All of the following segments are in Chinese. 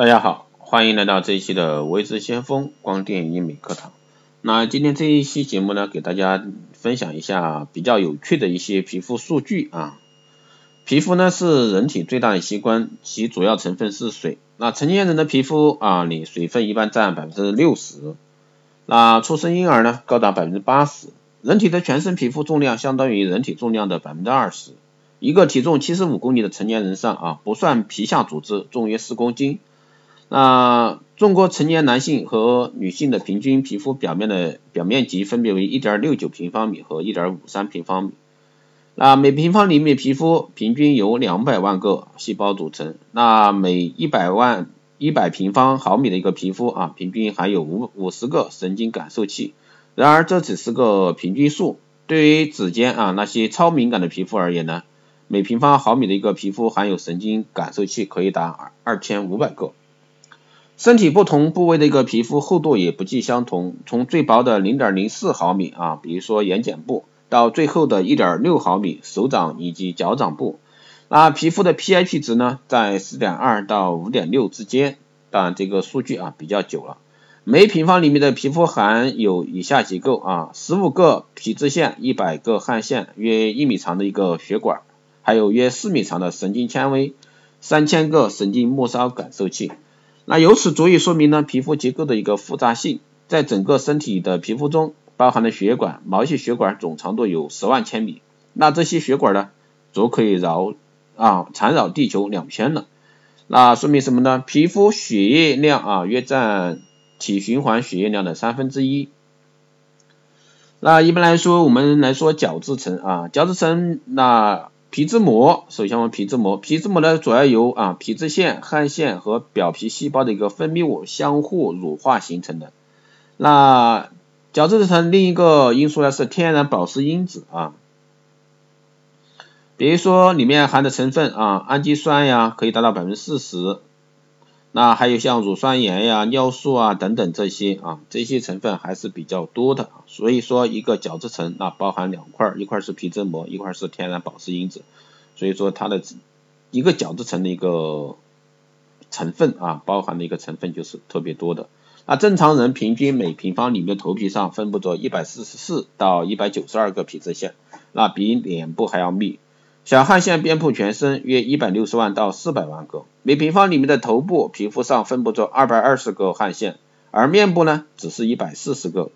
大家好，欢迎来到这一期的微知先锋光电医美课堂。那今天这一期节目呢，给大家分享一下比较有趣的一些皮肤数据啊。皮肤呢是人体最大的器官，其主要成分是水。那成年人的皮肤啊里水分一般占百分之六十，那出生婴儿呢高达百分之八十。人体的全身皮肤重量相当于人体重量的百分之二十。一个体重七十五公斤的成年人上啊，不算皮下组织，重约四公斤。那中国成年男性和女性的平均皮肤表面的表面积分别为一点六九平方米和一点五三平方米。那每平方厘米皮肤平均由两百万个细胞组成。那每一百万一百平方毫米的一个皮肤啊，平均含有五五十个神经感受器。然而这只是个平均数。对于指尖啊那些超敏感的皮肤而言呢，每平方毫米的一个皮肤含有神经感受器可以达二二千五百个。身体不同部位的一个皮肤厚度也不尽相同，从最薄的零点零四毫米啊，比如说眼睑部，到最厚的一点六毫米，手掌以及脚掌部。那皮肤的 pH 值呢，在四点二到五点六之间。当然这个数据啊比较久了。每平方厘米的皮肤含有以下结构啊，十五个皮脂腺，一百个汗腺，约一米长的一个血管，还有约四米长的神经纤维，三千个神经末梢感受器。那由此足以说明呢，皮肤结构的一个复杂性，在整个身体的皮肤中，包含的血管、毛细血管总长度有十万千米，那这些血管呢，足可以绕啊缠绕地球两圈了。那说明什么呢？皮肤血液量啊，约占体循环血液量的三分之一。那一般来说，我们来说角质层啊，角质层那。皮脂膜，首先我们皮脂膜，皮脂膜呢主要由啊皮脂腺、汗腺和表皮细胞的一个分泌物相互乳化形成的。那角质层另一个因素呢是天然保湿因子啊，比如说里面含的成分啊氨基酸呀可以达到百分之四十。那还有像乳酸盐呀、尿素啊等等这些啊，这些成分还是比较多的。所以说一个角质层那包含两块，一块是皮脂膜，一块是天然保湿因子。所以说它的一个角质层的一个成分啊，包含的一个成分就是特别多的。那正常人平均每平方厘米头皮上分布着一百四十四到一百九十二个皮脂腺，那比脸部还要密。小汗腺遍布全身，约一百六十万到四百万个。每平方厘米的头部皮肤上分布着二百二十个汗腺，而面部呢，只是一百四十个，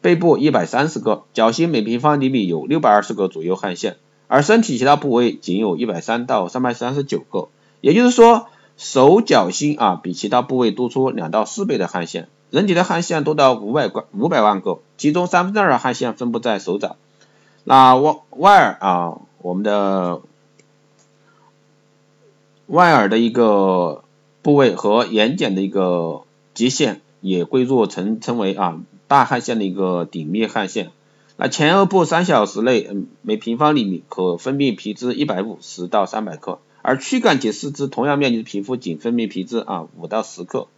背部一百三十个，脚心每平方厘米有六百二十个左右汗腺，而身体其他部位仅有一百三到三百三十九个。也就是说，手脚心啊，比其他部位多出两到四倍的汗腺。人体的汗腺多到五百个五百万个，其中三分之二汗腺分布在手掌。那外外耳啊。我们的外耳的一个部位和眼睑的一个极限也归入成称为啊大汗腺的一个顶面汗腺。那前额部三小时内，嗯，每平方厘米可分泌皮脂一百五十到三百克，而躯干及四肢同样面积的皮肤仅分泌皮脂啊五到十克。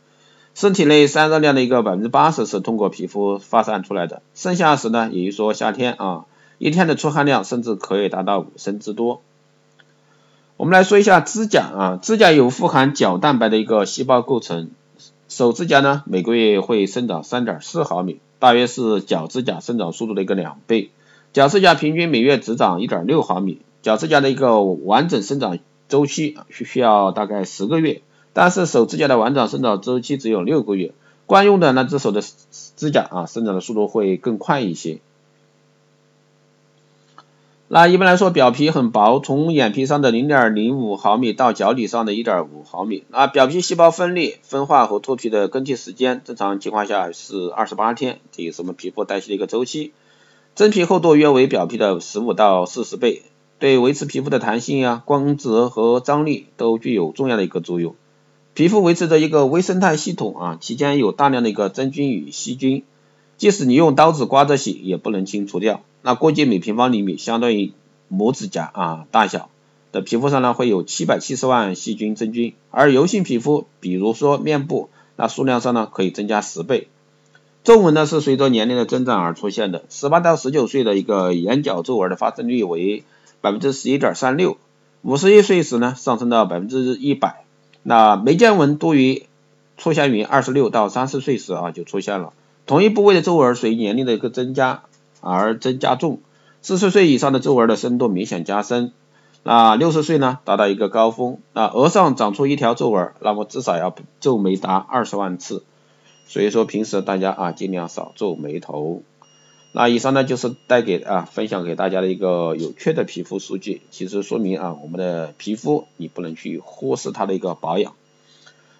身体内散热量的一个百分之八十是通过皮肤发散出来的，剩下时呢，也就是说夏天啊。一天的出汗量甚至可以达到五升之多。我们来说一下指甲啊，指甲有富含角蛋白的一个细胞构成。手指甲呢，每个月会生长三点四毫米，大约是脚指甲生长速度的一个两倍。脚指甲平均每月只长一点六毫米，脚指甲的一个完整生长周期需需要大概十个月，但是手指甲的完整生长周期只有六个月。惯用的那只手的指甲啊，生长的速度会更快一些。那一般来说，表皮很薄，从眼皮上的零点零五毫米到脚底上的一点五毫米。那表皮细胞分裂、分化和脱皮的更替时间，正常情况下是二十八天，这也是我们皮肤代谢的一个周期。真皮厚度约为表皮的十五到四十倍，对维持皮肤的弹性呀、光泽和张力都具有重要的一个作用。皮肤维持着一个微生态系统啊，期间有大量的一个真菌与细菌，即使你用刀子刮着洗，也不能清除掉。那估计每平方厘米相当于拇指甲啊大小的皮肤上呢，会有七百七十万细菌真菌，而油性皮肤，比如说面部，那数量上呢可以增加十倍。皱纹呢是随着年龄的增长而出现的，十八到十九岁的一个眼角皱纹的发生率为百分之十一点三六，五十一岁时呢上升到百分之一百。那眉间纹多于出现于二十六到三十岁时啊就出现了，同一部位的皱纹随年龄的一个增加而增加重，四十岁以上的皱纹的深度明显加深，那六十岁呢达到一个高峰，那额上长出一条皱纹，那么至少要皱眉达二十万次，所以说平时大家啊尽量少皱眉头。那以上呢就是带给啊分享给大家的一个有趣的皮肤数据，其实说明啊我们的皮肤你不能去忽视它的一个保养。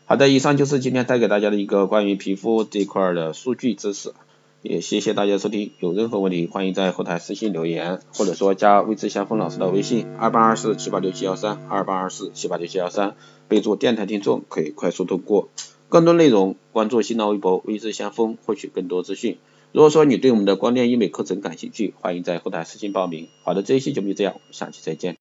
好的，以上就是今天带给大家的一个关于皮肤这块的数据知识，也谢谢大家收听。有任何问题欢迎在后台私信留言，或者说加未知先锋老师的微信二八二四七八六七幺三二八二四七八六七幺三，备注电台听众可以快速通过。更多内容关注新浪微博未知先锋，获取更多资讯。如果说你对我们的光电医美课程感兴趣，欢迎在后台私信报名。好的，这一期节目就这样，下期再见。